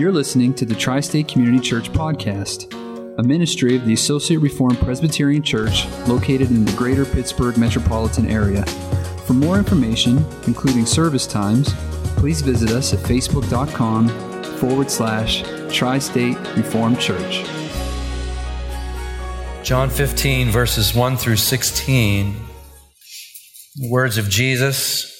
You're listening to the Tri State Community Church Podcast, a ministry of the Associate Reformed Presbyterian Church located in the greater Pittsburgh metropolitan area. For more information, including service times, please visit us at facebook.com forward slash Tri State Reformed Church. John 15, verses 1 through 16. The words of Jesus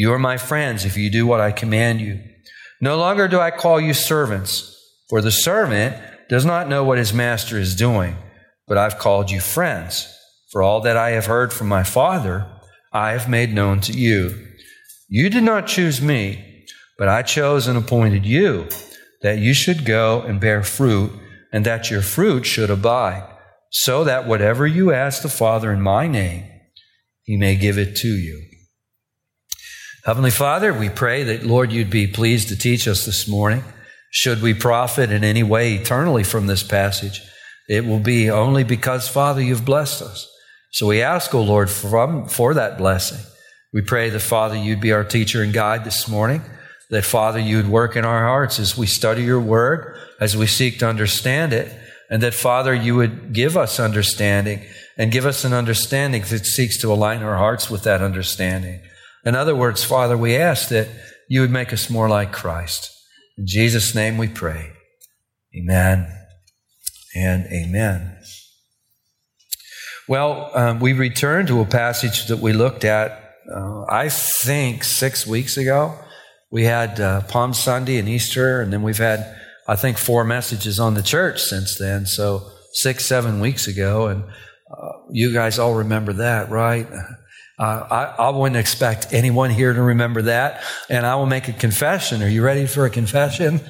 You are my friends if you do what I command you. No longer do I call you servants, for the servant does not know what his master is doing, but I've called you friends. For all that I have heard from my Father, I have made known to you. You did not choose me, but I chose and appointed you, that you should go and bear fruit, and that your fruit should abide, so that whatever you ask the Father in my name, he may give it to you. Heavenly Father, we pray that, Lord, you'd be pleased to teach us this morning. Should we profit in any way eternally from this passage, it will be only because, Father, you've blessed us. So we ask, O oh Lord, for, for that blessing. We pray that, Father, you'd be our teacher and guide this morning, that, Father, you'd work in our hearts as we study your word, as we seek to understand it, and that, Father, you would give us understanding and give us an understanding that seeks to align our hearts with that understanding. In other words, Father, we ask that you would make us more like Christ. In Jesus' name we pray. Amen and amen. Well, um, we return to a passage that we looked at, uh, I think, six weeks ago. We had uh, Palm Sunday and Easter, and then we've had, I think, four messages on the church since then. So six, seven weeks ago. And uh, you guys all remember that, right? Uh, I, I, wouldn't expect anyone here to remember that. And I will make a confession. Are you ready for a confession?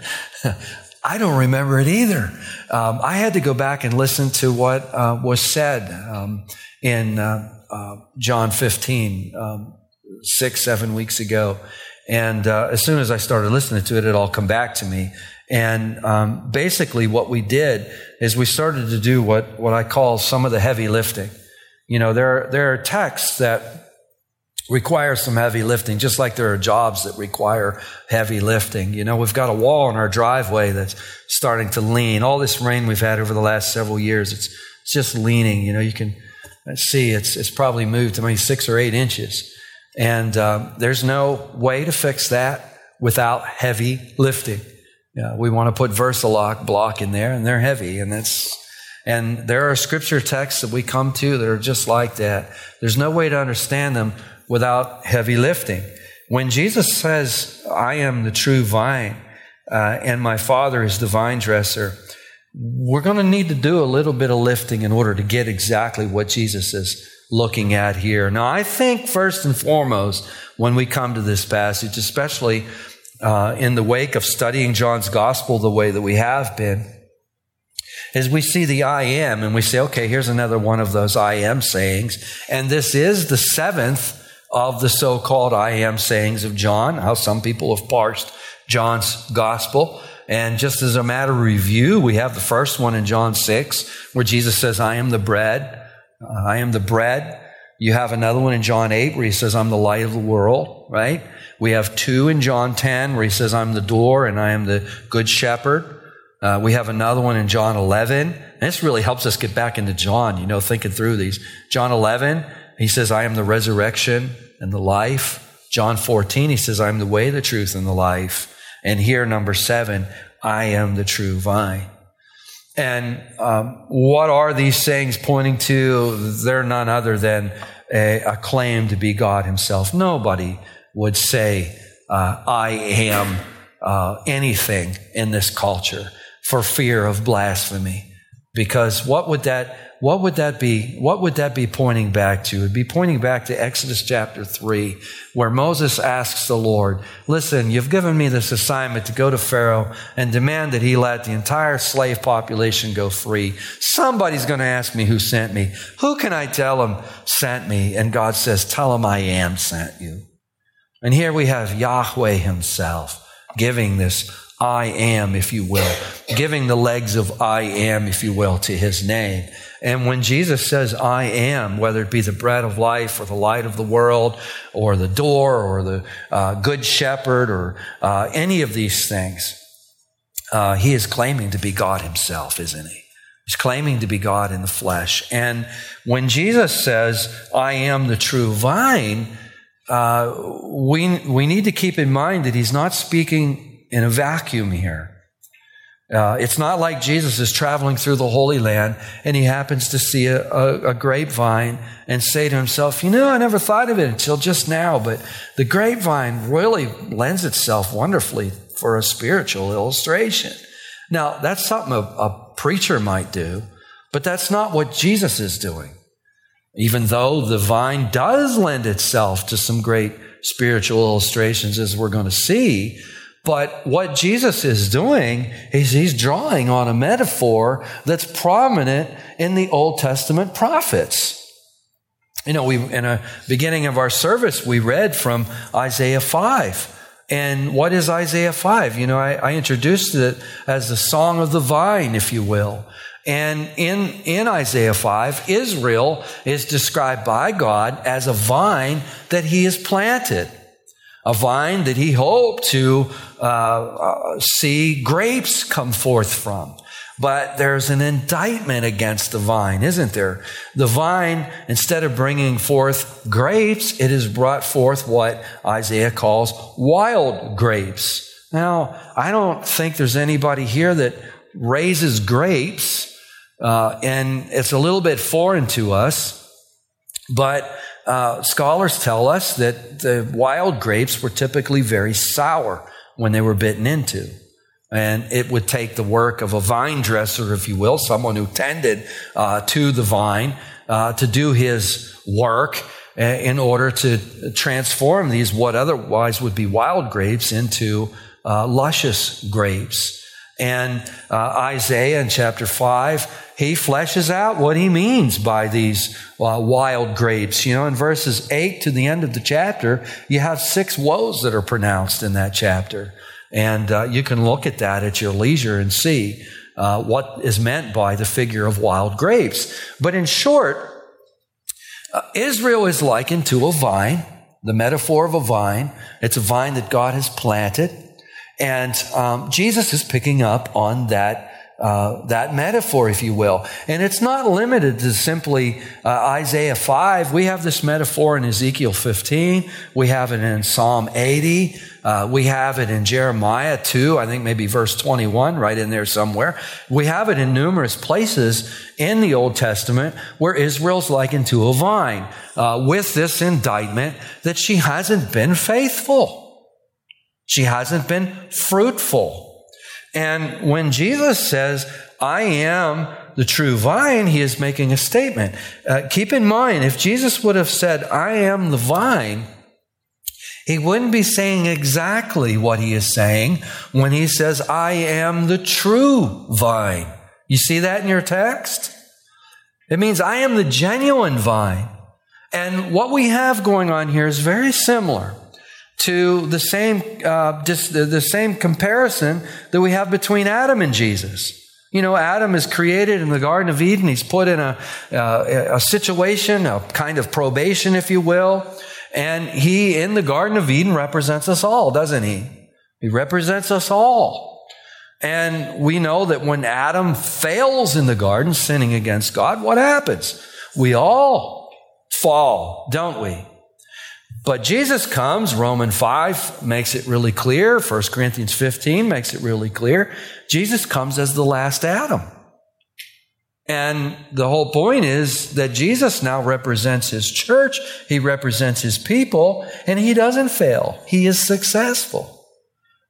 I don't remember it either. Um, I had to go back and listen to what uh, was said um, in uh, uh John 15, um, six, seven weeks ago. And uh, as soon as I started listening to it, it all come back to me. And um, basically, what we did is we started to do what, what I call some of the heavy lifting. You know, there are, there are texts that require some heavy lifting, just like there are jobs that require heavy lifting. You know, we've got a wall in our driveway that's starting to lean. All this rain we've had over the last several years, it's, it's just leaning. You know, you can see it's, it's probably moved to maybe six or eight inches. And um, there's no way to fix that without heavy lifting. Yeah, we want to put Versa-Lok block in there, and they're heavy, and that's and there are scripture texts that we come to that are just like that. There's no way to understand them without heavy lifting. When Jesus says, I am the true vine, uh, and my Father is the vine dresser, we're going to need to do a little bit of lifting in order to get exactly what Jesus is looking at here. Now, I think first and foremost, when we come to this passage, especially uh, in the wake of studying John's gospel the way that we have been, is we see the I am and we say, okay, here's another one of those I am sayings. And this is the seventh of the so called I am sayings of John, how some people have parsed John's gospel. And just as a matter of review, we have the first one in John 6, where Jesus says, I am the bread. Uh, I am the bread. You have another one in John 8 where he says, I'm the light of the world, right? We have two in John 10 where he says, I'm the door and I am the good shepherd. Uh, we have another one in John 11. And this really helps us get back into John, you know, thinking through these. John 11, he says, I am the resurrection and the life. John 14, he says, I'm the way, the truth, and the life. And here, number seven, I am the true vine. And um, what are these sayings pointing to? They're none other than a, a claim to be God Himself. Nobody would say, uh, I am uh, anything in this culture for fear of blasphemy. Because what would that what would that be? What would that be pointing back to? It would be pointing back to Exodus chapter 3, where Moses asks the Lord, Listen, you've given me this assignment to go to Pharaoh and demand that he let the entire slave population go free. Somebody's going to ask me who sent me. Who can I tell him sent me? And God says, Tell him I am sent you. And here we have Yahweh himself giving this I am, if you will, giving the legs of I am, if you will, to his name. And when Jesus says, I am, whether it be the bread of life or the light of the world or the door or the uh, good shepherd or uh, any of these things, uh, he is claiming to be God himself, isn't he? He's claiming to be God in the flesh. And when Jesus says, I am the true vine, uh, we, we need to keep in mind that he's not speaking in a vacuum here. Uh, it's not like Jesus is traveling through the Holy Land and he happens to see a, a, a, grapevine and say to himself, You know, I never thought of it until just now, but the grapevine really lends itself wonderfully for a spiritual illustration. Now, that's something a, a preacher might do, but that's not what Jesus is doing. Even though the vine does lend itself to some great spiritual illustrations, as we're going to see, but what Jesus is doing is he's drawing on a metaphor that's prominent in the Old Testament prophets. You know, we, in a beginning of our service, we read from Isaiah 5. And what is Isaiah 5? You know, I, I introduced it as the song of the vine, if you will. And in, in Isaiah 5, Israel is described by God as a vine that he has planted a vine that he hoped to uh, uh, see grapes come forth from. But there's an indictment against the vine, isn't there? The vine, instead of bringing forth grapes, it has brought forth what Isaiah calls wild grapes. Now, I don't think there's anybody here that raises grapes, uh, and it's a little bit foreign to us, but uh, scholars tell us that the wild grapes were typically very sour when they were bitten into. And it would take the work of a vine dresser, if you will, someone who tended uh, to the vine, uh, to do his work uh, in order to transform these, what otherwise would be wild grapes, into uh, luscious grapes. And uh, Isaiah in chapter 5, he fleshes out what he means by these uh, wild grapes. You know, in verses 8 to the end of the chapter, you have six woes that are pronounced in that chapter. And uh, you can look at that at your leisure and see uh, what is meant by the figure of wild grapes. But in short, uh, Israel is likened to a vine, the metaphor of a vine. It's a vine that God has planted. And um, Jesus is picking up on that uh, that metaphor, if you will. And it's not limited to simply uh, Isaiah 5. We have this metaphor in Ezekiel 15. We have it in Psalm 80. Uh, we have it in Jeremiah 2, I think maybe verse 21, right in there somewhere. We have it in numerous places in the Old Testament where Israel's likened to a vine uh, with this indictment that she hasn't been faithful. She hasn't been fruitful. And when Jesus says, I am the true vine, he is making a statement. Uh, keep in mind, if Jesus would have said, I am the vine, he wouldn't be saying exactly what he is saying when he says, I am the true vine. You see that in your text? It means I am the genuine vine. And what we have going on here is very similar to the same, uh, just the, the same comparison that we have between Adam and Jesus. You know, Adam is created in the Garden of Eden. He's put in a, uh, a situation, a kind of probation, if you will. And he, in the Garden of Eden, represents us all, doesn't he? He represents us all. And we know that when Adam fails in the garden, sinning against God, what happens? We all fall, don't we? But Jesus comes, Romans 5 makes it really clear, 1 Corinthians 15 makes it really clear. Jesus comes as the last Adam. And the whole point is that Jesus now represents his church, he represents his people, and he doesn't fail. He is successful.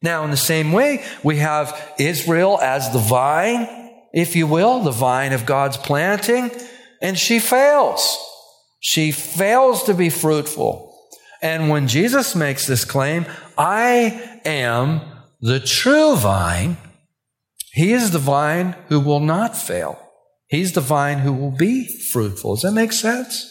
Now, in the same way, we have Israel as the vine, if you will, the vine of God's planting, and she fails. She fails to be fruitful. And when Jesus makes this claim, I am the true vine, he is the vine who will not fail. He's the vine who will be fruitful. Does that make sense?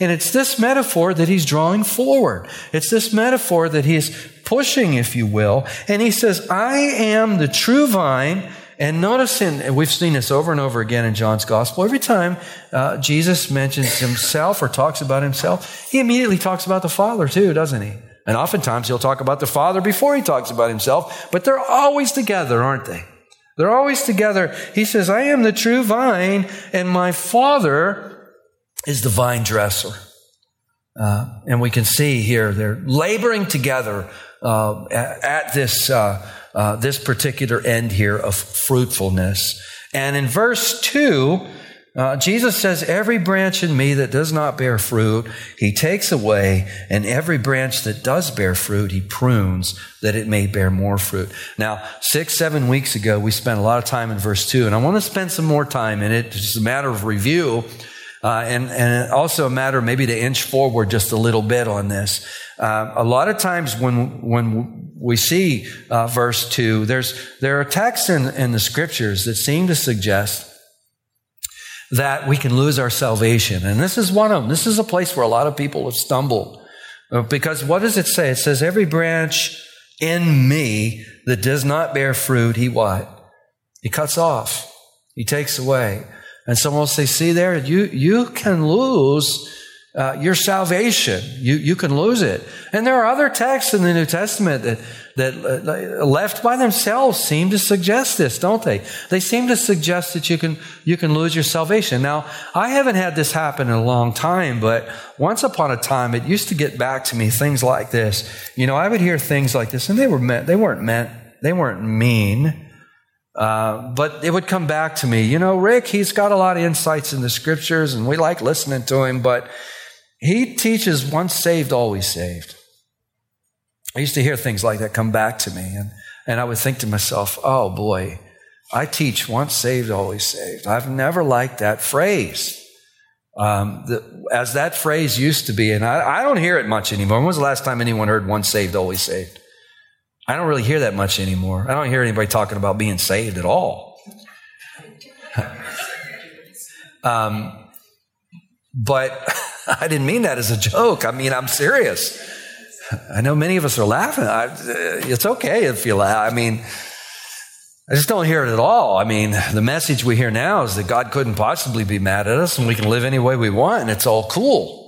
And it's this metaphor that he's drawing forward. It's this metaphor that he's pushing, if you will. And he says, I am the true vine and notice, in, we've seen this over and over again in John's gospel. Every time uh, Jesus mentions himself or talks about himself, he immediately talks about the Father too, doesn't he? And oftentimes he'll talk about the Father before he talks about himself, but they're always together, aren't they? They're always together. He says, I am the true vine, and my Father is the vine dresser. Uh, and we can see here they're laboring together uh, at, at, this uh, uh, this particular end here of fruitfulness. And in verse 2, uh, Jesus says, Every branch in me that does not bear fruit, he takes away, and every branch that does bear fruit, he prunes that it may bear more fruit. Now, six, seven weeks ago, we spent a lot of time in verse 2, and I want to spend some more time in it. It's just a matter of review. Uh, and, and also a matter maybe to inch forward just a little bit on this. Uh, a lot of times when, when we see uh, verse 2, there's, there are texts in, in the scriptures that seem to suggest that we can lose our salvation. And this is one of them. This is a place where a lot of people have stumbled. Uh, because what does it say? It says, every branch in me that does not bear fruit, he what? He cuts off. He takes away. And someone will say, see there, you, you can lose uh, your salvation. You, you can lose it. And there are other texts in the New Testament that, that uh, left by themselves seem to suggest this, don't they? They seem to suggest that you can, you can lose your salvation. Now, I haven't had this happen in a long time, but once upon a time, it used to get back to me things like this. You know, I would hear things like this, and they were meant, they weren't meant, they weren't mean. Uh, but it would come back to me, you know, Rick, he's got a lot of insights in the scriptures and we like listening to him, but he teaches once saved, always saved. I used to hear things like that come back to me, and, and I would think to myself, oh boy, I teach once saved, always saved. I've never liked that phrase. Um, the, as that phrase used to be, and I, I don't hear it much anymore. When was the last time anyone heard once saved, always saved? I don't really hear that much anymore. I don't hear anybody talking about being saved at all. um, but I didn't mean that as a joke. I mean, I'm serious. I know many of us are laughing. I, it's okay if you laugh. I mean, I just don't hear it at all. I mean, the message we hear now is that God couldn't possibly be mad at us and we can live any way we want and it's all cool.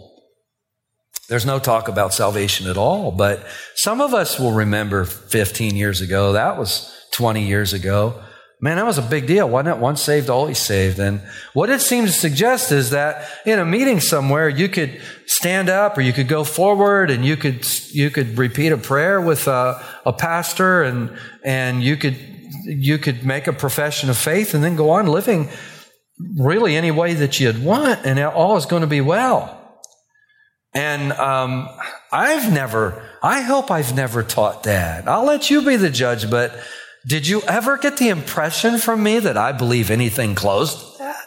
There's no talk about salvation at all, but some of us will remember 15 years ago. That was 20 years ago. Man, that was a big deal, wasn't it? Once saved, always saved. And what it seems to suggest is that in a meeting somewhere, you could stand up or you could go forward and you could, you could repeat a prayer with a, a pastor and, and you could, you could make a profession of faith and then go on living really any way that you'd want and all is going to be well. And um, I've never, I hope I've never taught that. I'll let you be the judge, but did you ever get the impression from me that I believe anything close to that?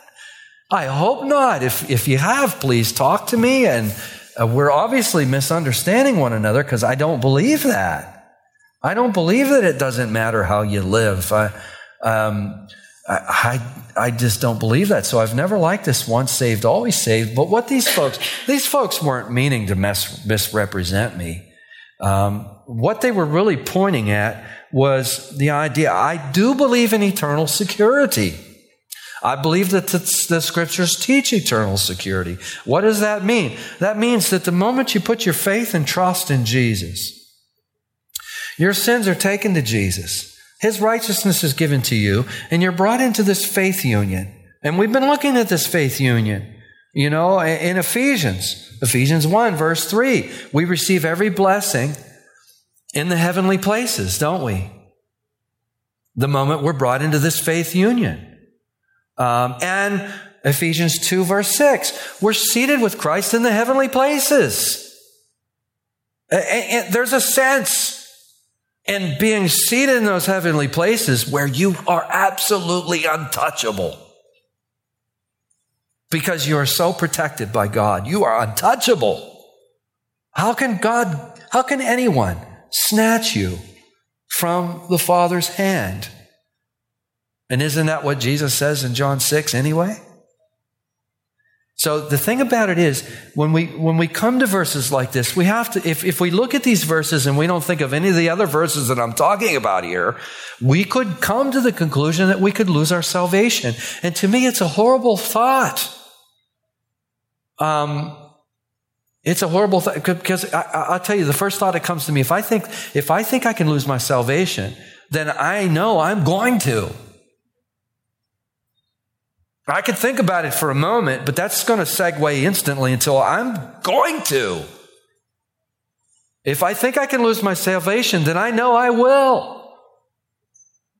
I hope not. If, if you have, please talk to me. And uh, we're obviously misunderstanding one another because I don't believe that. I don't believe that it doesn't matter how you live. I, um, I, I, just don't believe that. So I've never liked this once saved, always saved. But what these folks, these folks weren't meaning to misrepresent me. Um, what they were really pointing at was the idea I do believe in eternal security. I believe that the, the, scriptures teach eternal security. What does that mean? That means that the moment you put your faith and trust in Jesus, your sins are taken to Jesus. His righteousness is given to you, and you're brought into this faith union. And we've been looking at this faith union, you know, in Ephesians. Ephesians 1, verse 3. We receive every blessing in the heavenly places, don't we? The moment we're brought into this faith union. Um, and Ephesians 2, verse 6. We're seated with Christ in the heavenly places. And there's a sense in being seated in those heavenly places where you are absolutely untouchable because you are so protected by God. You are untouchable. How can God, how can anyone snatch you from the Father's hand? And isn't that what Jesus says in John 6 anyway? So the thing about it is, when we, when we come to verses like this, we have to, if, if we look at these verses and we don't think of any of the other verses that I'm talking about here, we could come to the conclusion that we could lose our salvation. And to me, it's a horrible thought. Um, it's a horrible thought because I, will tell you the first thought that comes to me, if I think, if I think I can lose my salvation, then I know I'm going to. I can think about it for a moment, but that's going to segue instantly until I'm going to. If I think I can lose my salvation, then I know I will.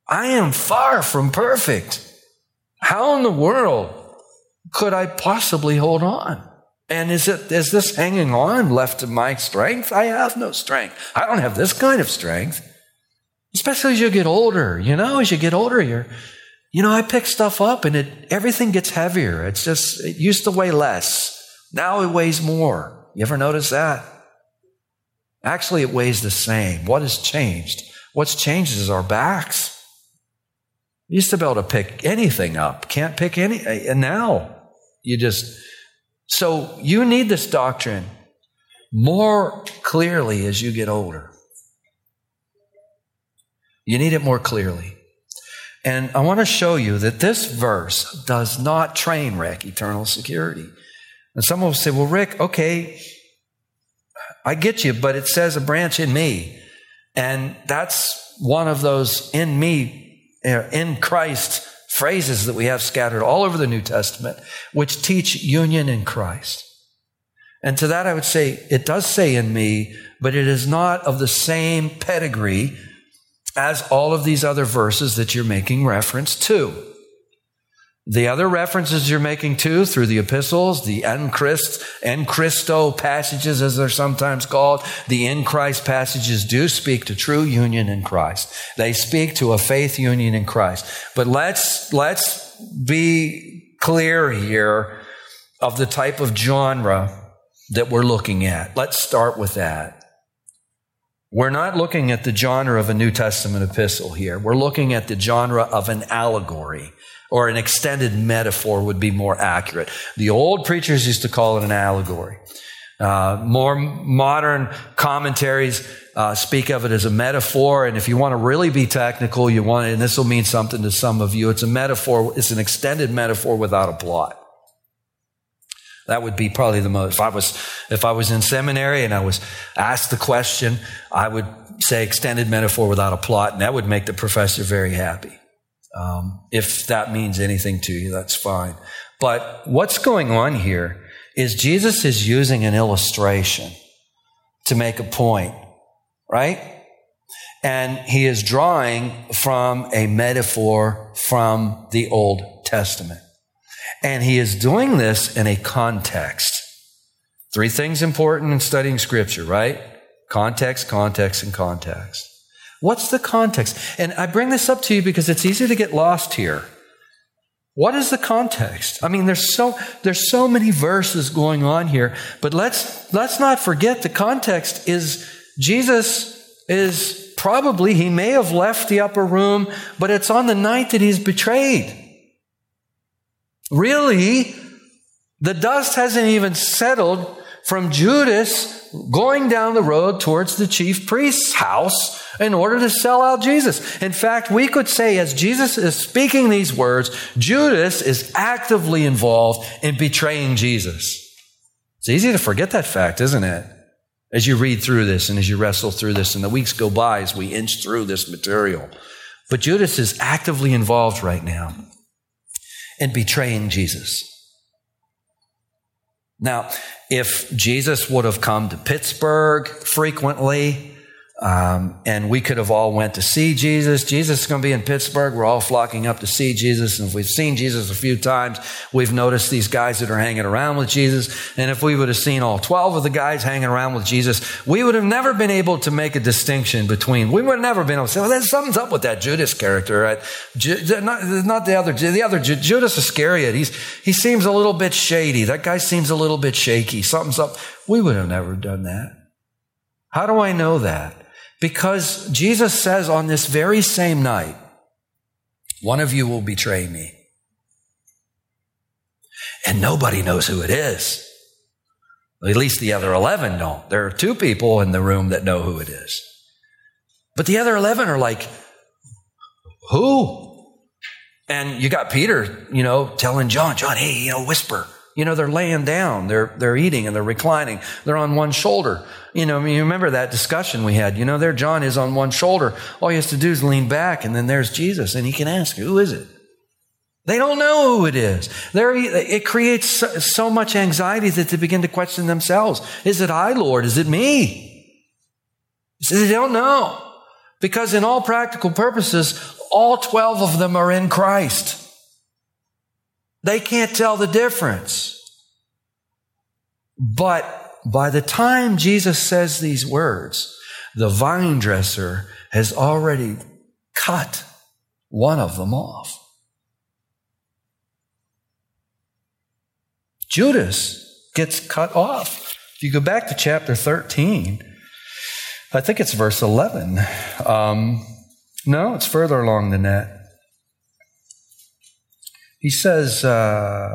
I am far from perfect. How in the world could I possibly hold on? And is it is this hanging on left to my strength? I have no strength. I don't have this kind of strength. Especially as you get older, you know, as you get older, you're you know, I pick stuff up and it, everything gets heavier. It's just, it used to weigh less. Now it weighs more. You ever notice that? Actually, it weighs the same. What has changed? What's changed is our backs. You used to be able to pick anything up. Can't pick any, and now you just, so you need this doctrine more clearly as you get older. You need it more clearly. And I want to show you that this verse does not train wreck eternal security. And someone will say, well, Rick, okay, I get you, but it says a branch in me. And that's one of those in me, uh, in Christ phrases that we have scattered all over the New Testament, which teach union in Christ. And to that I would say, it does say in me, but it is not of the same pedigree as all of these other verses that you're making reference to. The other references you're making to through the epistles, the en Christ, en Christo passages as they're sometimes called, the in Christ passages do speak to true union in Christ. They speak to a faith union in Christ. But let's, let's be clear here of the type of genre that we're looking at. Let's start with that. We're not looking at the genre of a New Testament epistle here. We're looking at the genre of an allegory or an extended metaphor would be more accurate. The old preachers used to call it an allegory. Uh, more modern commentaries uh, speak of it as a metaphor, and if you want to really be technical, you want, and this will mean something to some of you. It's a metaphor. It's an extended metaphor without a plot. That would be probably the most. If I was, if I was in seminary and I was asked the question, I would say extended metaphor without a plot, and that would make the professor very happy. Um, if that means anything to you, that's fine. But what's going on here is Jesus is using an illustration to make a point, right? And he is drawing from a metaphor from the Old Testament. And he is doing this in a context. Three things important in studying scripture, right? Context, context, and context. What's the context? And I bring this up to you because it's easy to get lost here. What is the context? I mean, there's so, there's so many verses going on here, but let's, let's not forget the context is Jesus is probably, he may have left the upper room, but it's on the night that he's betrayed. Really, the dust hasn't even settled from Judas going down the road towards the chief priest's house in order to sell out Jesus. In fact, we could say as Jesus is speaking these words, Judas is actively involved in betraying Jesus. It's easy to forget that fact, isn't it? As you read through this and as you wrestle through this and the weeks go by as we inch through this material. But Judas is actively involved right now in betraying Jesus. Now, if Jesus would have come to Pittsburgh frequently, um, and we could have all went to see Jesus. Jesus is going to be in Pittsburgh. We're all flocking up to see Jesus. And if we've seen Jesus a few times, we've noticed these guys that are hanging around with Jesus. And if we would have seen all 12 of the guys hanging around with Jesus, we would have never been able to make a distinction between, we would have never been able to say, well, there's something's up with that Judas character. Right? Not, not the other, the other, Judas Iscariot. He's, he seems a little bit shady. That guy seems a little bit shaky. Something's up. We would have never done that. How do I know that? Because Jesus says on this very same night, one of you will betray me. And nobody knows who it is. At least the other 11 don't. There are two people in the room that know who it is. But the other 11 are like, who? And you got Peter, you know, telling John, John, hey, you know, whisper. You know, they're laying down, they're, they're eating and they're reclining. They're on one shoulder. You know, I mean, you remember that discussion we had. You know, there John is on one shoulder. All he has to do is lean back and then there's Jesus and he can ask, who is it? They don't know who it is. There, it creates so, so much anxiety that they begin to question themselves. Is it I, Lord? Is it me? They don't know. Because in all practical purposes, all 12 of them are in Christ. They can't tell the difference. But by the time Jesus says these words, the vine dresser has already cut one of them off. Judas gets cut off. If you go back to chapter 13, I think it's verse 11. Um, no, it's further along than that. He says, uh,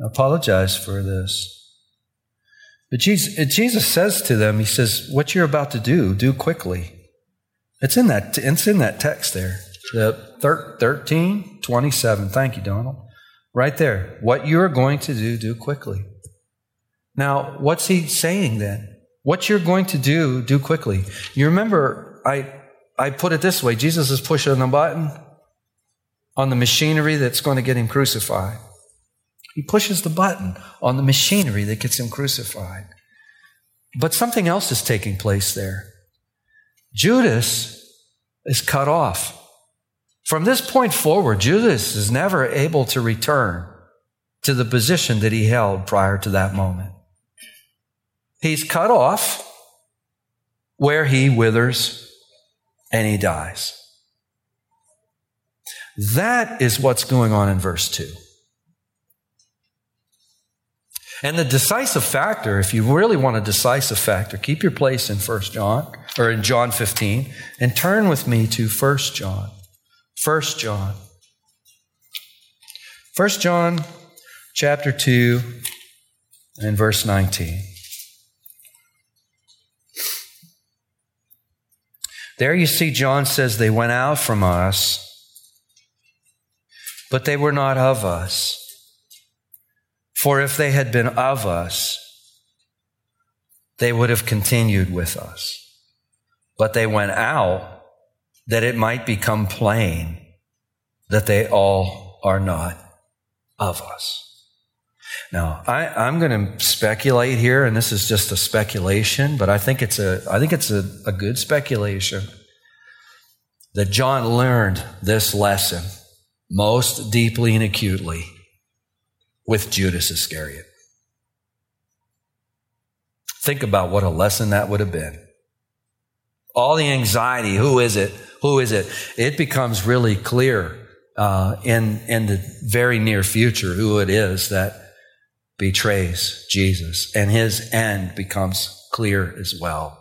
I apologize for this. But Jesus, Jesus says to them, He says, What you're about to do, do quickly. It's in that, it's in that text there. The 13, 27. Thank you, Donald. Right there. What you are going to do, do quickly. Now, what's he saying then? What you're going to do, do quickly. You remember, I, I put it this way Jesus is pushing a button on the machinery that's going to get him crucified. He pushes the button on the machinery that gets him crucified. But something else is taking place there. Judas is cut off. From this point forward, Judas is never able to return to the position that he held prior to that moment. He's cut off where he withers and he dies. That is what's going on in verse 2. And the decisive factor, if you really want a decisive factor, keep your place in 1 John or in John 15 and turn with me to 1 John. 1 John. 1 John chapter 2 and verse 19. There you see, John says they went out from us, but they were not of us. For if they had been of us, they would have continued with us. But they went out that it might become plain that they all are not of us. Now, I, am going to speculate here, and this is just a speculation, but I think it's a, I think it's a, a good speculation that John learned this lesson most deeply and acutely with Judas Iscariot. Think about what a lesson that would have been. All the anxiety, who is it? Who is it? It becomes really clear uh, in, in the very near future who it is that betrays Jesus, and his end becomes clear as well.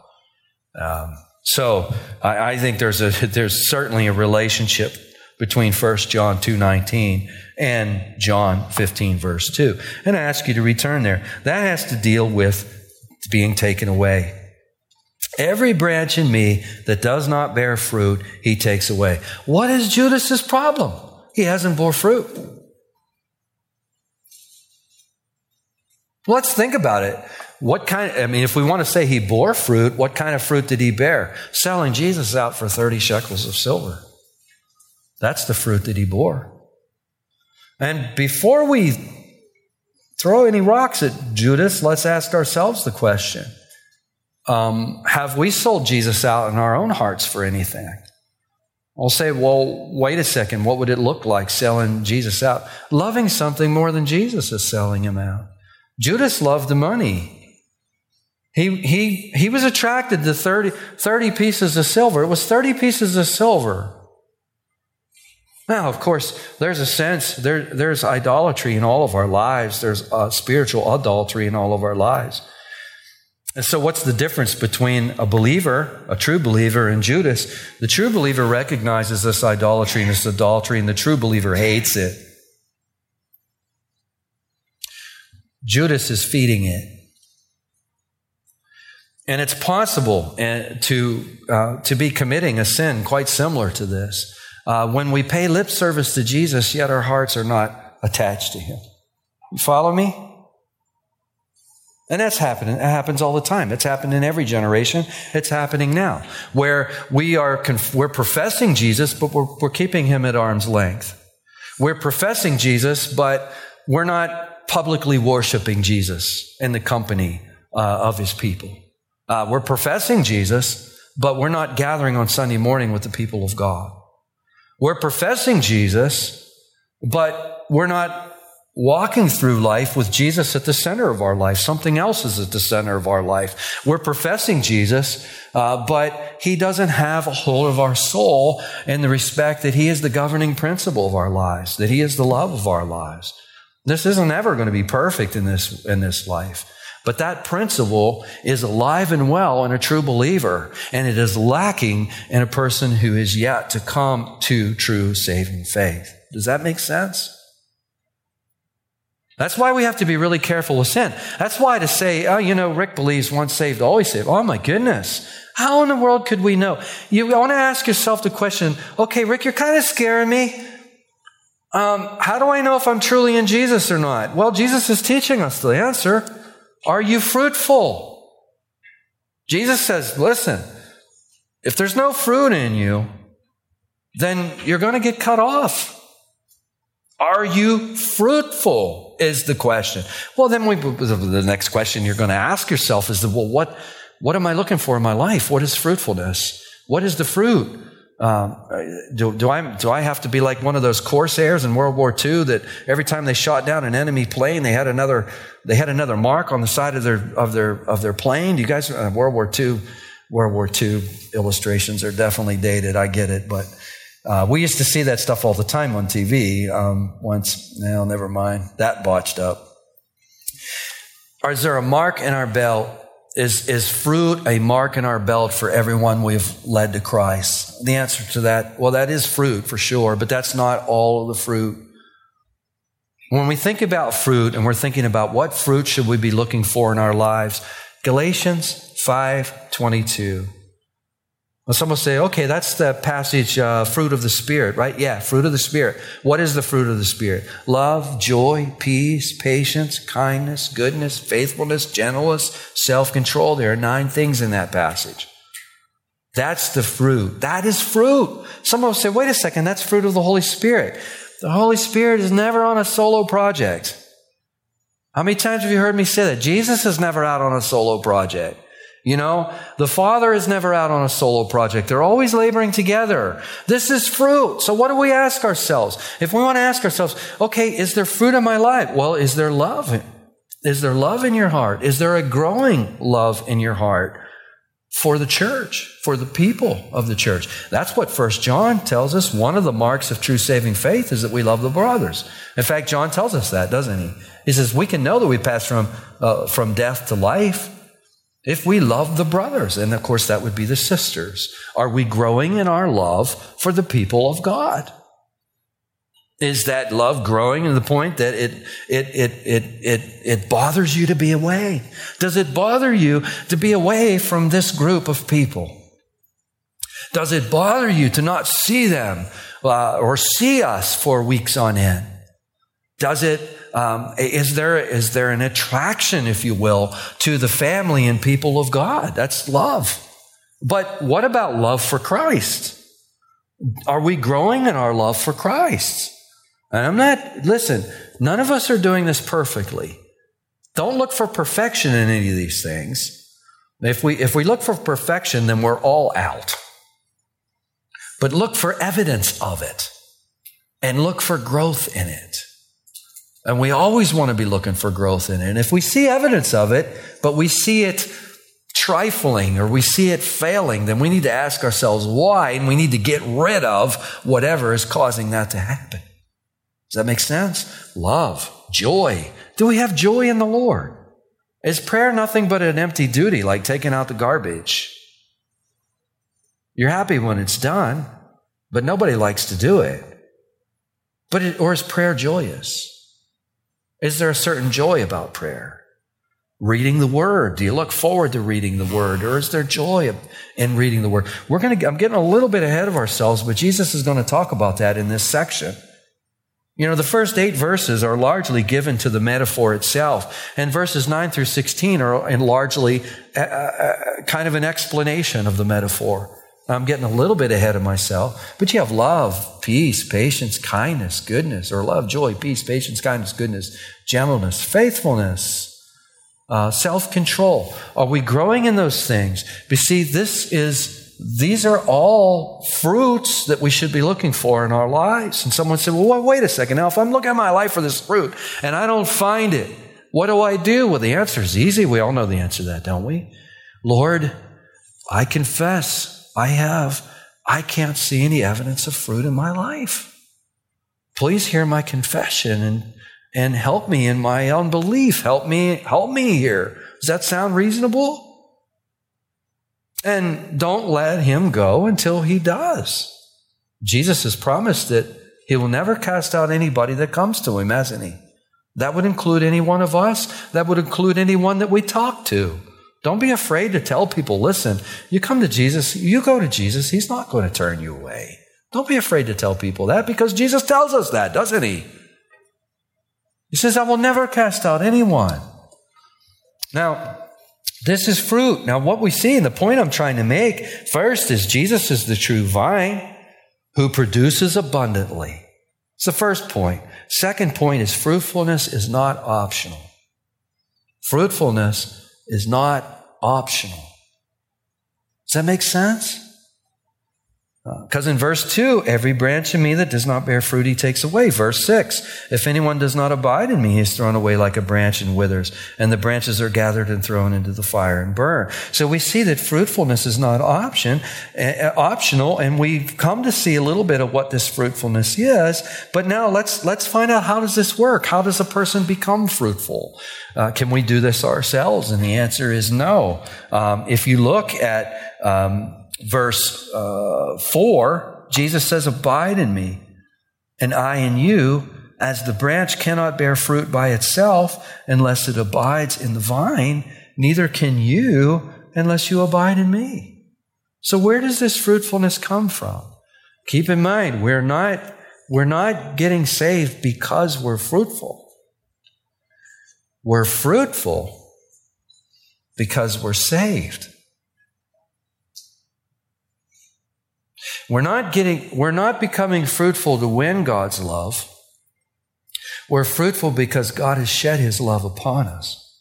Um, So I, I think there's a there's certainly a relationship between 1 John 2:19 and John 15 verse 2. And I ask you to return there. That has to deal with being taken away. Every branch in me that does not bear fruit, he takes away. What is Judas's problem? He hasn't bore fruit. Let's think about it. What kind, I mean, if we want to say he bore fruit, what kind of fruit did he bear? Selling Jesus out for 30 shekels of silver. That's the fruit that he bore. And before we throw any rocks at Judas, let's ask ourselves the question um, Have we sold Jesus out in our own hearts for anything? I'll say, well, wait a second. What would it look like selling Jesus out? Loving something more than Jesus is selling him out. Judas loved the money. He, he, he was attracted to 30, 30 pieces of silver. It was 30 pieces of silver. Now, of course, there's a sense, there, there's idolatry in all of our lives. There's uh, spiritual adultery in all of our lives. And so, what's the difference between a believer, a true believer, and Judas? The true believer recognizes this idolatry and this adultery, and the true believer hates it. Judas is feeding it. And it's possible uh, to, uh, to be committing a sin quite similar to this. Uh, when we pay lip service to Jesus, yet our hearts are not attached to Him. You follow me? And that's happening. It happens all the time. It's happened in every generation. It's happening now, where we are conf- we're professing Jesus, but we're, we're keeping Him at arm's length. We're professing Jesus, but we're not publicly worshiping Jesus in the company uh, of His people. Uh, we're professing Jesus, but we're not gathering on Sunday morning with the people of God. We're professing Jesus, but we're not walking through life with Jesus at the center of our life. Something else is at the center of our life. We're professing Jesus, uh, but he doesn't have a hold of our soul in the respect that he is the governing principle of our lives, that he is the love of our lives. This isn't ever going to be perfect in this, in this life. But that principle is alive and well in a true believer, and it is lacking in a person who is yet to come to true saving faith. Does that make sense? That's why we have to be really careful with sin. That's why to say, oh, you know, Rick believes once saved, always saved. Oh my goodness. How in the world could we know? You want to ask yourself the question, okay, Rick, you're kind of scaring me. Um, how do I know if I'm truly in Jesus or not? Well, Jesus is teaching us the answer. Are you fruitful? Jesus says, listen, if there's no fruit in you, then you're going to get cut off. Are you fruitful? Is the question. Well, then we, the next question you're going to ask yourself is, well, what, what am I looking for in my life? What is fruitfulness? What is the fruit? Um, do, do, I, do I have to be like one of those corsairs in World War II that every time they shot down an enemy plane, they had another, they had another mark on the side of their, of their, of their plane? Do you guys, uh, World War II, World War II illustrations are definitely dated. I get it. But, uh, we used to see that stuff all the time on TV. Um, once, no, never mind. That botched up. Is there a mark in our belt is, is fruit a mark in our belt for everyone we've led to Christ? The answer to that, well, that is fruit for sure, but that's not all of the fruit. When we think about fruit and we're thinking about what fruit should we be looking for in our lives, Galatians 5:22 some will say, okay, that's the passage, uh, fruit of the Spirit, right? Yeah, fruit of the Spirit. What is the fruit of the Spirit? Love, joy, peace, patience, kindness, goodness, faithfulness, gentleness, self control. There are nine things in that passage. That's the fruit. That is fruit. Some will say, wait a second, that's fruit of the Holy Spirit. The Holy Spirit is never on a solo project. How many times have you heard me say that? Jesus is never out on a solo project. You know, the Father is never out on a solo project. They're always laboring together. This is fruit. So what do we ask ourselves? If we want to ask ourselves, okay, is there fruit in my life? Well, is there love? Is there love in your heart? Is there a growing love in your heart for the church, for the people of the church? That's what First John tells us. One of the marks of true saving faith is that we love the brothers. In fact, John tells us that, doesn't he? He says we can know that we pass from, uh, from death to life If we love the brothers, and of course that would be the sisters, are we growing in our love for the people of God? Is that love growing to the point that it, it, it, it, it, it bothers you to be away? Does it bother you to be away from this group of people? Does it bother you to not see them uh, or see us for weeks on end? Does it, um, is there, is there an attraction, if you will, to the family and people of God? That's love. But what about love for Christ? Are we growing in our love for Christ? And I'm not, listen, none of us are doing this perfectly. Don't look for perfection in any of these things. If we, if we look for perfection, then we're all out. But look for evidence of it and look for growth in it. And we always want to be looking for growth in it. And if we see evidence of it, but we see it trifling or we see it failing, then we need to ask ourselves why and we need to get rid of whatever is causing that to happen. Does that make sense? Love, joy. Do we have joy in the Lord? Is prayer nothing but an empty duty, like taking out the garbage? You're happy when it's done, but nobody likes to do it. But it, or is prayer joyous? Is there a certain joy about prayer? Reading the word. Do you look forward to reading the word? Or is there joy in reading the word? We're going to, I'm getting a little bit ahead of ourselves, but Jesus is going to talk about that in this section. You know, the first eight verses are largely given to the metaphor itself, and verses 9 through 16 are largely a, a, a kind of an explanation of the metaphor. I'm getting a little bit ahead of myself, but you have love, peace, patience, kindness, goodness, or love, joy, peace, patience, kindness, goodness, gentleness, faithfulness, uh, self control. Are we growing in those things? But see, this is these are all fruits that we should be looking for in our lives. And someone said, Well, wait a second. Now, if I'm looking at my life for this fruit and I don't find it, what do I do? Well, the answer is easy. We all know the answer to that, don't we? Lord, I confess I have, I can't see any evidence of fruit in my life. Please hear my confession and, and help me in my unbelief. Help me, help me here. Does that sound reasonable? And don't let him go until he does. Jesus has promised that he will never cast out anybody that comes to him, hasn't he? That would include any one of us. That would include anyone that we talk to. Don't be afraid to tell people, listen, you come to Jesus, you go to Jesus, he's not going to turn you away. Don't be afraid to tell people that because Jesus tells us that, doesn't he? He says, I will never cast out anyone. Now, this is fruit. Now, what we see, and the point I'm trying to make first is Jesus is the true vine who produces abundantly. It's the first point. Second point is fruitfulness is not optional. Fruitfulness is not optional. Does that make sense? Because in verse 2, every branch in me that does not bear fruit, he takes away. Verse 6, if anyone does not abide in me, he is thrown away like a branch and withers, and the branches are gathered and thrown into the fire and burn. So we see that fruitfulness is not option, uh, optional, and we've come to see a little bit of what this fruitfulness is. But now let's, let's find out how does this work? How does a person become fruitful? Uh, can we do this ourselves? And the answer is no. Um, if you look at um, verse uh, 4, Jesus says, Abide in me, and I in you, as the branch cannot bear fruit by itself unless it abides in the vine, neither can you unless you abide in me. So, where does this fruitfulness come from? Keep in mind, we're not, we're not getting saved because we're fruitful. We're fruitful because we're saved. We're not getting, we're not becoming fruitful to win God's love. We're fruitful because God has shed his love upon us.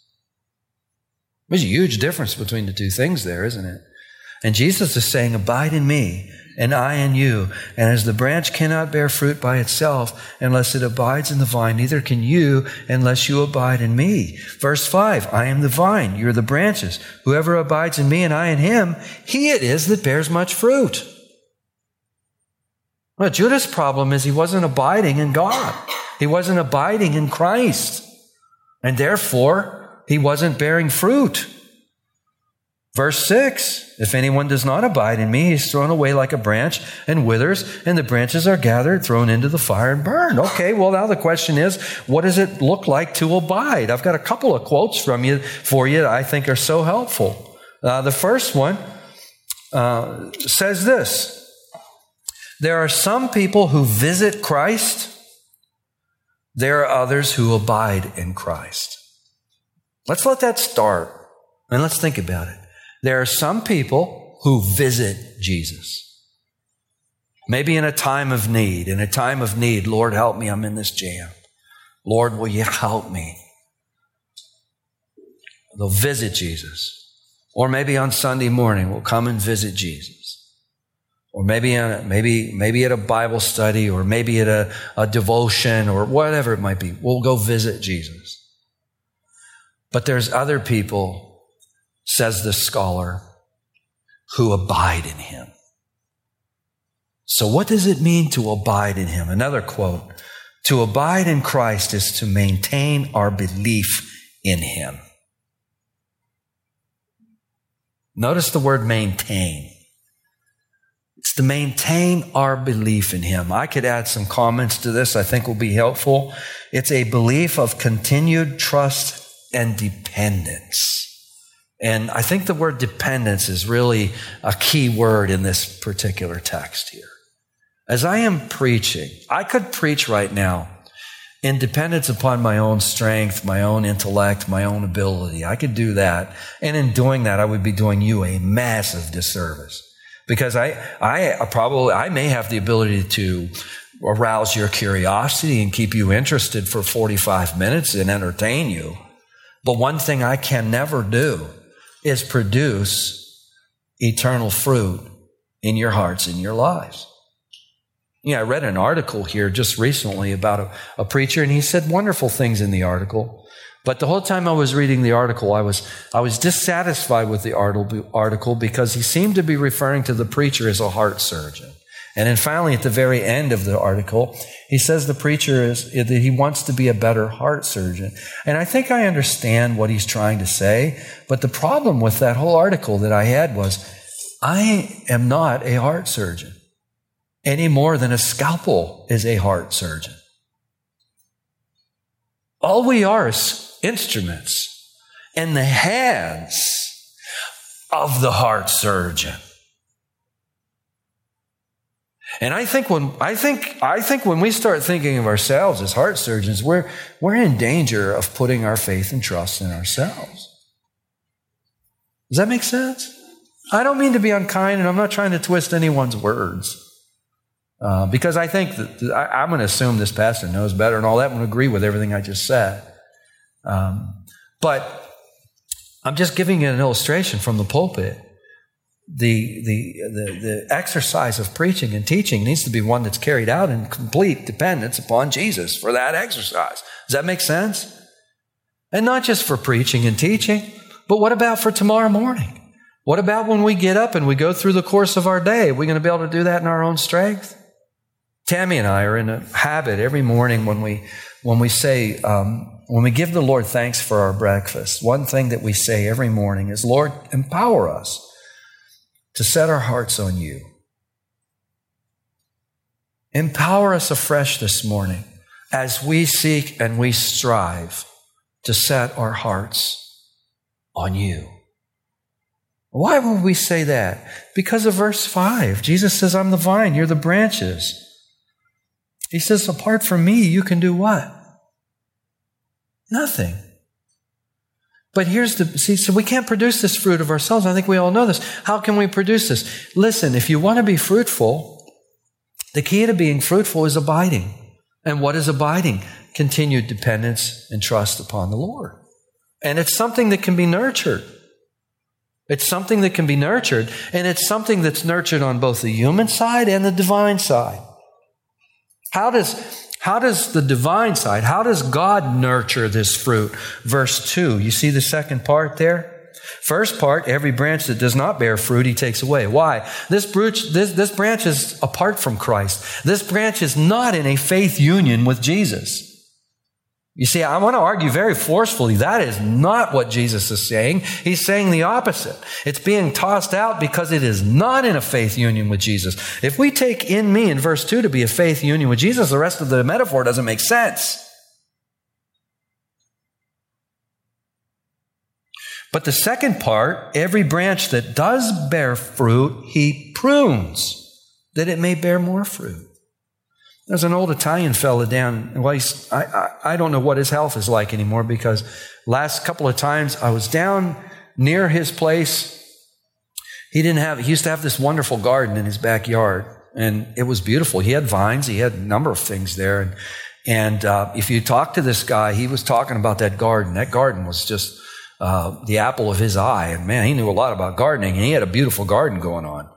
There's a huge difference between the two things there, isn't it? And Jesus is saying, Abide in me, and I in you. And as the branch cannot bear fruit by itself unless it abides in the vine, neither can you unless you abide in me. Verse 5 I am the vine, you're the branches. Whoever abides in me and I in him, he it is that bears much fruit. Well, Judas' problem is he wasn't abiding in God. He wasn't abiding in Christ. And therefore, he wasn't bearing fruit. Verse 6 If anyone does not abide in me, he's thrown away like a branch and withers, and the branches are gathered, thrown into the fire, and burned. Okay, well, now the question is what does it look like to abide? I've got a couple of quotes from you for you that I think are so helpful. Uh, the first one uh, says this There are some people who visit Christ, there are others who abide in Christ. Let's let that start and let's think about it. There are some people who visit Jesus. Maybe in a time of need. In a time of need, Lord, help me, I'm in this jam. Lord, will you help me? They'll visit Jesus. Or maybe on Sunday morning, we'll come and visit Jesus. Or maybe, a, maybe, maybe at a Bible study, or maybe at a, a devotion, or whatever it might be. We'll go visit Jesus. But there's other people says the scholar, who abide in him. So, what does it mean to abide in him? Another quote To abide in Christ is to maintain our belief in him. Notice the word maintain. It's to maintain our belief in Him. I could add some comments to this I think will be helpful. It's a belief of continued trust and dependence. And I think the word dependence is really a key word in this particular text here. As I am preaching, I could preach right now in dependence upon my own strength, my own intellect, my own ability. I could do that. And in doing that, I would be doing you a massive disservice because I, I uh, probably, I may have the ability to arouse your curiosity and keep you interested for 45 minutes and entertain you. But one thing I can never do is produce eternal fruit in your hearts, in your lives. Yeah, I read an article here just recently about a, a, preacher, and he said wonderful things in the article. But the whole time I was reading the article, I was, I was dissatisfied with the article because he seemed to be referring to the preacher as a heart surgeon. And then finally, at the very end of the article, he says the preacher is that he wants to be a better heart surgeon. And I think I understand what he's trying to say. But the problem with that whole article that I had was I am not a heart surgeon any more than a scalpel is a heart surgeon. All we are is instruments in the hands of the heart surgeon. And I think when I think I think when we start thinking of ourselves as heart surgeons, we're we're in danger of putting our faith and trust in ourselves. Does that make sense? I don't mean to be unkind, and I'm not trying to twist anyone's words. Uh, because I think that I, am going to assume this pastor knows better and all that. I'm to agree with everything I just said. Um, but I'm just giving you an illustration from the pulpit the, the, the, the exercise of preaching and teaching needs to be one that's carried out in complete dependence upon Jesus for that exercise. Does that make sense? And not just for preaching and teaching, but what about for tomorrow morning? What about when we get up and we go through the course of our day? Are we going to be able to do that in our own strength? Tammy and I are in a habit every morning when we when we say um, when we give the Lord thanks for our breakfast. One thing that we say every morning is, "Lord, empower us to set our hearts on you. Empower us afresh this morning as we seek and we strive to set our hearts on you. Why would we say that? Because of verse 5. Jesus says, I'm the vine, you're the branches. He says, apart from me, you can do what? Nothing. But here's the see, so we can't produce this fruit of ourselves. I think we all know this. How can we produce this? Listen, if you want to be fruitful, the key to being fruitful is abiding. And what is abiding? Continued dependence and trust upon the Lord. And it's something that can be nurtured. It's something that can be nurtured, and it's something that's nurtured on both the human side and the divine side. How does how does the divine side, how does God nurture this fruit? Verse 2, you see the second part there? First part, every branch that does not bear fruit, he takes away. Why? This branch, this, this branch is apart from Christ. This branch is not in a faith union with Jesus. You see, I want to argue very forcefully that is not what Jesus is saying. He's saying the opposite. It's being tossed out because it is not in a faith union with Jesus. If we take in me in verse 2 to be a faith union with Jesus, the rest of the metaphor doesn't make sense. But the second part, every branch that does bear fruit, he prunes that it may bear more fruit. There's an old Italian fella down. Well, I, I, I don't know what his health is like anymore because last couple of times I was down near his place. He didn't have. He used to have this wonderful garden in his backyard, and it was beautiful. He had vines. He had a number of things there, and and uh, if you talk to this guy, he was talking about that garden. That garden was just uh, the apple of his eye, and man, he knew a lot about gardening, and he had a beautiful garden going on.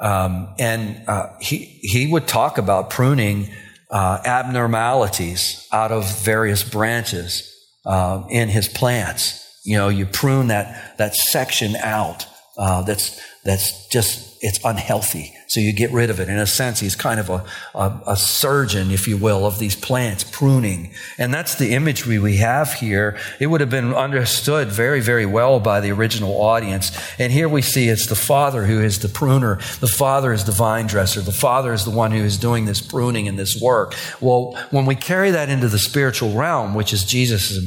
Um, and uh, he, he would talk about pruning uh, abnormalities out of various branches uh, in his plants. You know, you prune that, that section out uh, that's, that's just, it's unhealthy. So you get rid of it. In a sense, he's kind of a, a, a, surgeon, if you will, of these plants, pruning. And that's the imagery we have here. It would have been understood very, very well by the original audience. And here we see it's the Father who is the pruner. The Father is the vine dresser. The Father is the one who is doing this pruning and this work. Well, when we carry that into the spiritual realm, which is Jesus'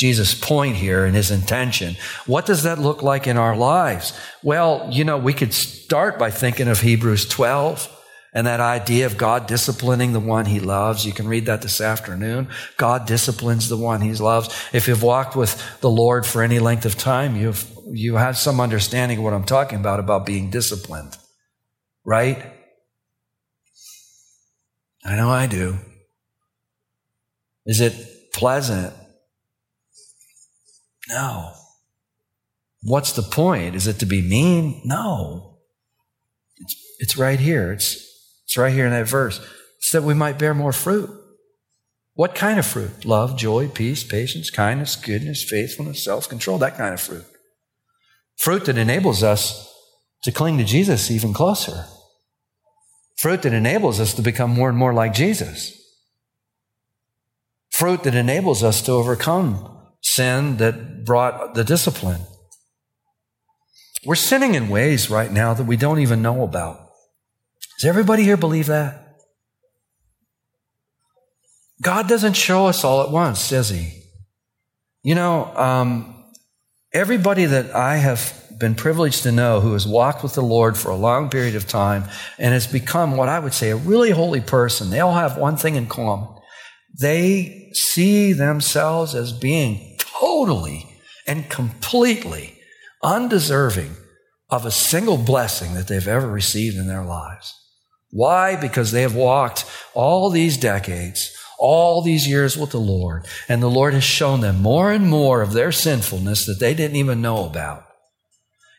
Jesus' point here and his intention. What does that look like in our lives? Well, you know, we could start by thinking of Hebrews 12 and that idea of God disciplining the one he loves. You can read that this afternoon. God disciplines the one he loves. If you've walked with the Lord for any length of time, you've, you have some understanding of what I'm talking about, about being disciplined. Right? I know I do. Is it pleasant? No. What's the point? Is it to be mean? No. It's, right here. It's, it's right here in that verse. It's that we might bear more fruit. What kind of fruit? Love, joy, peace, patience, kindness, goodness, faithfulness, self control, that kind of fruit. Fruit that enables us to cling to Jesus even closer. Fruit that enables us to become more and more like Jesus. Fruit that enables us to overcome sin that brought the discipline. We're sinning in ways right now that we don't even know about. Does everybody here believe that? God doesn't show us all at once, does He? You know, um, everybody that I have been privileged to know who has walked with the Lord for a long period of time and has become what I would say a really holy person, they all have one thing in common. They see themselves as being totally and completely undeserving of a single blessing that they've ever received in their lives. Why? Because they have walked all these decades, all these years with the Lord, and the Lord has shown them more and more of their sinfulness that they didn't even know about.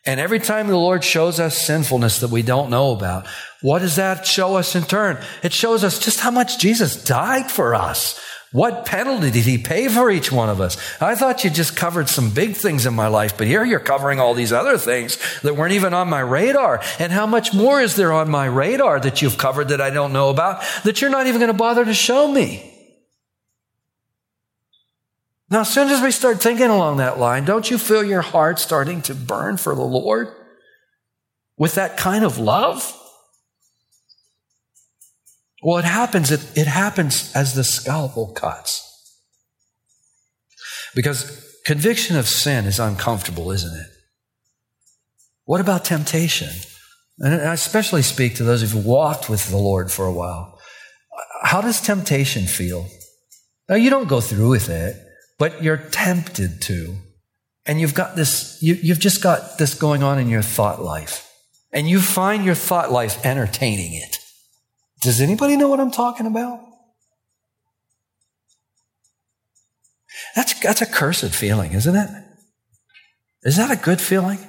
And every time the Lord shows us sinfulness that we don't know about, what does that show us in turn? It shows us just how much Jesus died for us. What penalty did he pay for each one of us? I thought you just covered some big things in my life, but here you're covering all these other things that weren't even on my radar. And how much more is there on my radar that you've covered that I don't know about that you're not even going to bother to show me? Now, as soon as we start thinking along that line, don't you feel your heart starting to burn for the Lord with that kind of love? Well, it happens, it, it happens as the scalpel cuts. Because conviction of sin is uncomfortable, isn't it? What about temptation? And I especially speak to those who've walked with the Lord for a while. How does temptation feel? Now, you don't go through with it, but you're tempted to. And you've got this, you, you've just got this going on in your thought life. And you find your thought life entertaining it. Does anybody know what I'm talking about? That's, that's a cursed feeling, isn't it? Is that a good feeling?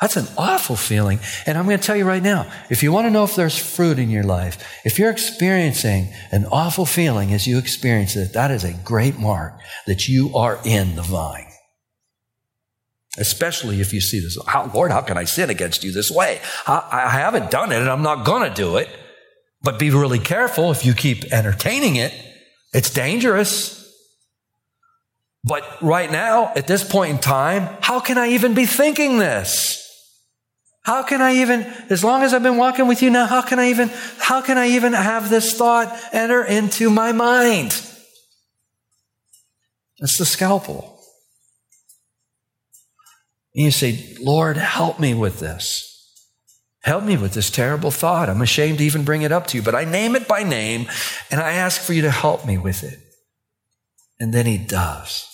That's an awful feeling. And I'm going to tell you right now, if you want to know if there's fruit in your life, if you're experiencing an awful feeling as you experience it, that is a great mark that you are in the vine. Especially if you see this, how, Lord, how can I sin against you this way? I, I haven't done it and I'm not going to do it. But be really careful if you keep entertaining it. It's dangerous. But right now, at this point in time, how can I even be thinking this? How can I even, as long as I've been walking with you now, how can I even, how can I even have this thought enter into my mind? It's the scalpel. And you say, Lord, help me with this. Help me with this terrible thought. I'm ashamed to even bring it up to you, but I name it by name and I ask for you to help me with it. And then he does.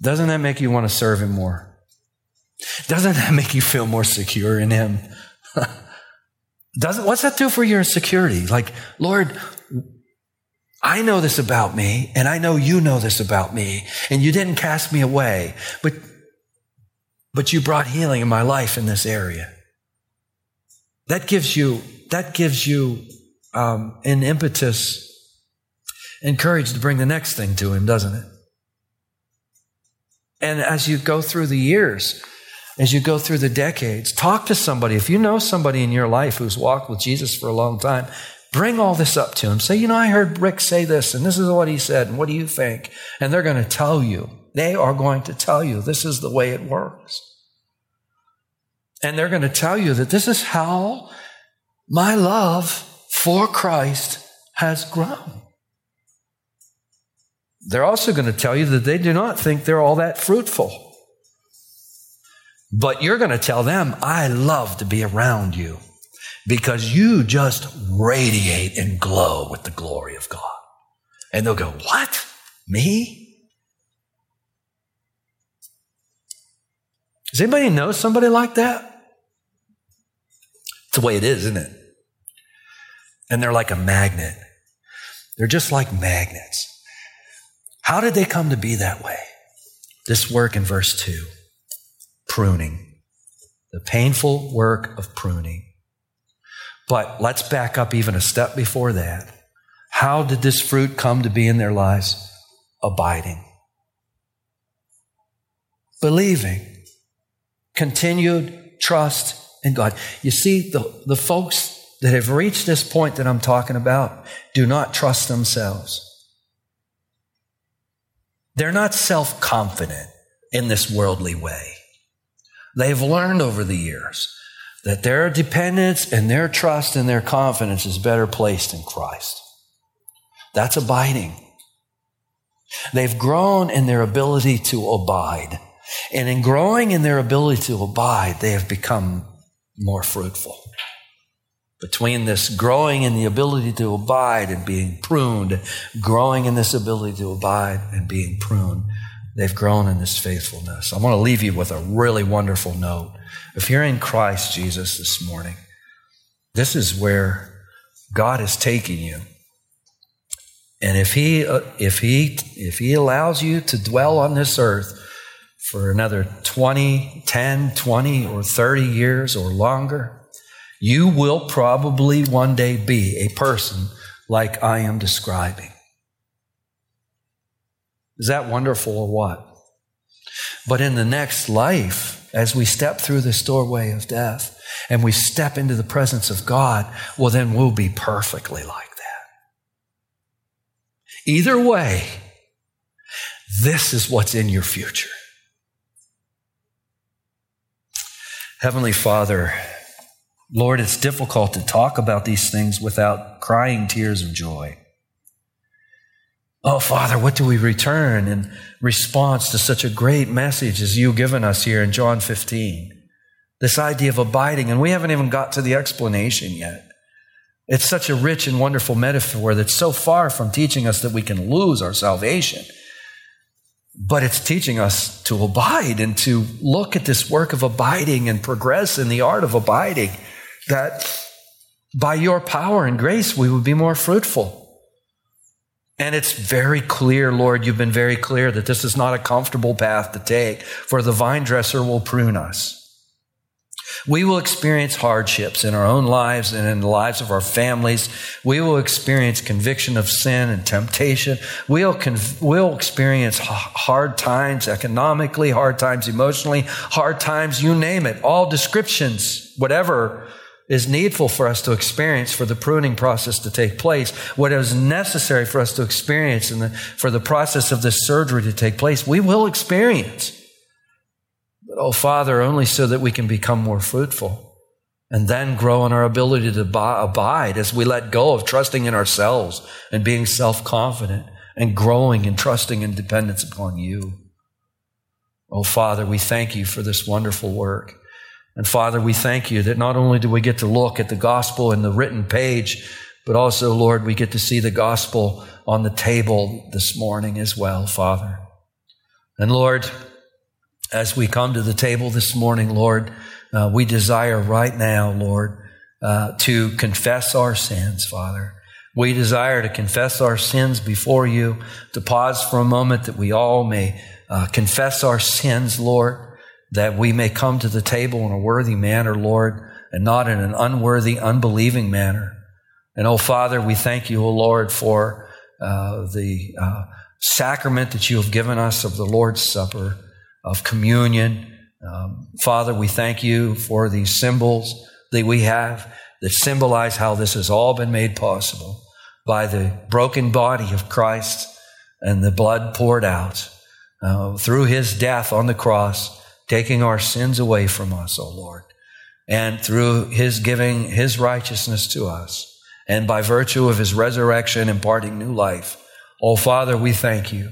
Doesn't that make you want to serve him more? Doesn't that make you feel more secure in him? Doesn't what's that do for your security? Like, Lord, I know this about me, and I know you know this about me, and you didn't cast me away, but but you brought healing in my life in this area. That gives you that gives you um, an impetus and courage to bring the next thing to him, doesn't it? And as you go through the years, as you go through the decades, talk to somebody. If you know somebody in your life who's walked with Jesus for a long time, bring all this up to him. Say, you know, I heard Rick say this, and this is what he said, and what do you think? And they're going to tell you. They are going to tell you this is the way it works. And they're going to tell you that this is how my love for Christ has grown. They're also going to tell you that they do not think they're all that fruitful. But you're going to tell them, I love to be around you because you just radiate and glow with the glory of God. And they'll go, What? Me? Does anybody know somebody like that? It's the way it is, isn't it? And they're like a magnet. They're just like magnets. How did they come to be that way? This work in verse 2 pruning, the painful work of pruning. But let's back up even a step before that. How did this fruit come to be in their lives? Abiding, believing, continued trust in God. You see, the, the folks that have reached this point that I'm talking about do not trust themselves. They're not self confident in this worldly way. They've learned over the years that their dependence and their trust and their confidence is better placed in Christ. That's abiding. They've grown in their ability to abide. And in growing in their ability to abide, they have become more fruitful between this growing in the ability to abide and being pruned, growing in this ability to abide and being pruned, they've grown in this faithfulness. I want to leave you with a really wonderful note. If you're in Christ Jesus this morning, this is where God is taking you. And if he, uh, if he, if he allows you to dwell on this earth for another 20, 10, 20, or 30 years or longer, you will probably one day be a person like I am describing. Is that wonderful or what? But in the next life, as we step through this doorway of death and we step into the presence of God, well, then we'll be perfectly like that. Either way, this is what's in your future. Heavenly Father, Lord, it's difficult to talk about these things without crying tears of joy. Oh, Father, what do we return in response to such a great message as you've given us here in John 15? This idea of abiding, and we haven't even got to the explanation yet. It's such a rich and wonderful metaphor that's so far from teaching us that we can lose our salvation. But it's teaching us to abide and to look at this work of abiding and progress in the art of abiding that by your power and grace we would be more fruitful. And it's very clear, Lord, you've been very clear that this is not a comfortable path to take, for the vine dresser will prune us. We will experience hardships in our own lives and in the lives of our families. We will experience conviction of sin and temptation. We'll, conv- we'll experience hard times economically, hard times emotionally, hard times, you name it, all descriptions, whatever is needful for us to experience for the pruning process to take place, what is necessary for us to experience and for the process of this surgery to take place, we will experience. But, oh, Father, only so that we can become more fruitful and then grow in our ability to abide as we let go of trusting in ourselves and being self confident and growing in trusting in dependence upon you. Oh, Father, we thank you for this wonderful work. And Father, we thank you that not only do we get to look at the gospel in the written page, but also, Lord, we get to see the gospel on the table this morning as well, Father. And Lord, as we come to the table this morning, Lord, uh, we desire right now, Lord, uh, to confess our sins, Father. We desire to confess our sins before you, to pause for a moment that we all may uh, confess our sins, Lord that we may come to the table in a worthy manner, Lord, and not in an unworthy, unbelieving manner. And oh, Father, we thank you, oh Lord, for uh, the uh, sacrament that you have given us of the Lord's Supper, of communion. Um, Father, we thank you for these symbols that we have that symbolize how this has all been made possible by the broken body of Christ and the blood poured out uh, through his death on the cross taking our sins away from us, O oh Lord. And through his giving his righteousness to us, and by virtue of his resurrection imparting new life, oh Father, we thank you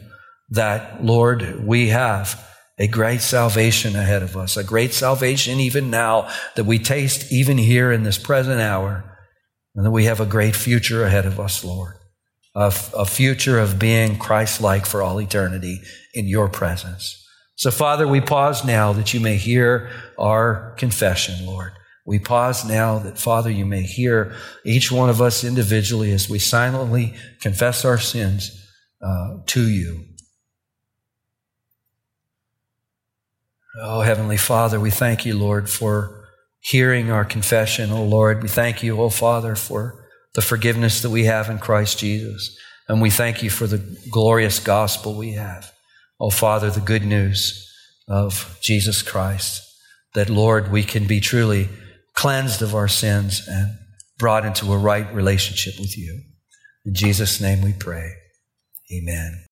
that, Lord, we have a great salvation ahead of us, a great salvation even now that we taste even here in this present hour, and that we have a great future ahead of us, Lord. A, a future of being Christ like for all eternity in your presence. So, Father, we pause now that you may hear our confession, Lord. We pause now that, Father, you may hear each one of us individually as we silently confess our sins uh, to you. Oh, Heavenly Father, we thank you, Lord, for hearing our confession. Oh, Lord, we thank you, oh, Father, for the forgiveness that we have in Christ Jesus. And we thank you for the glorious gospel we have. Oh, Father, the good news of Jesus Christ, that, Lord, we can be truly cleansed of our sins and brought into a right relationship with you. In Jesus' name we pray. Amen.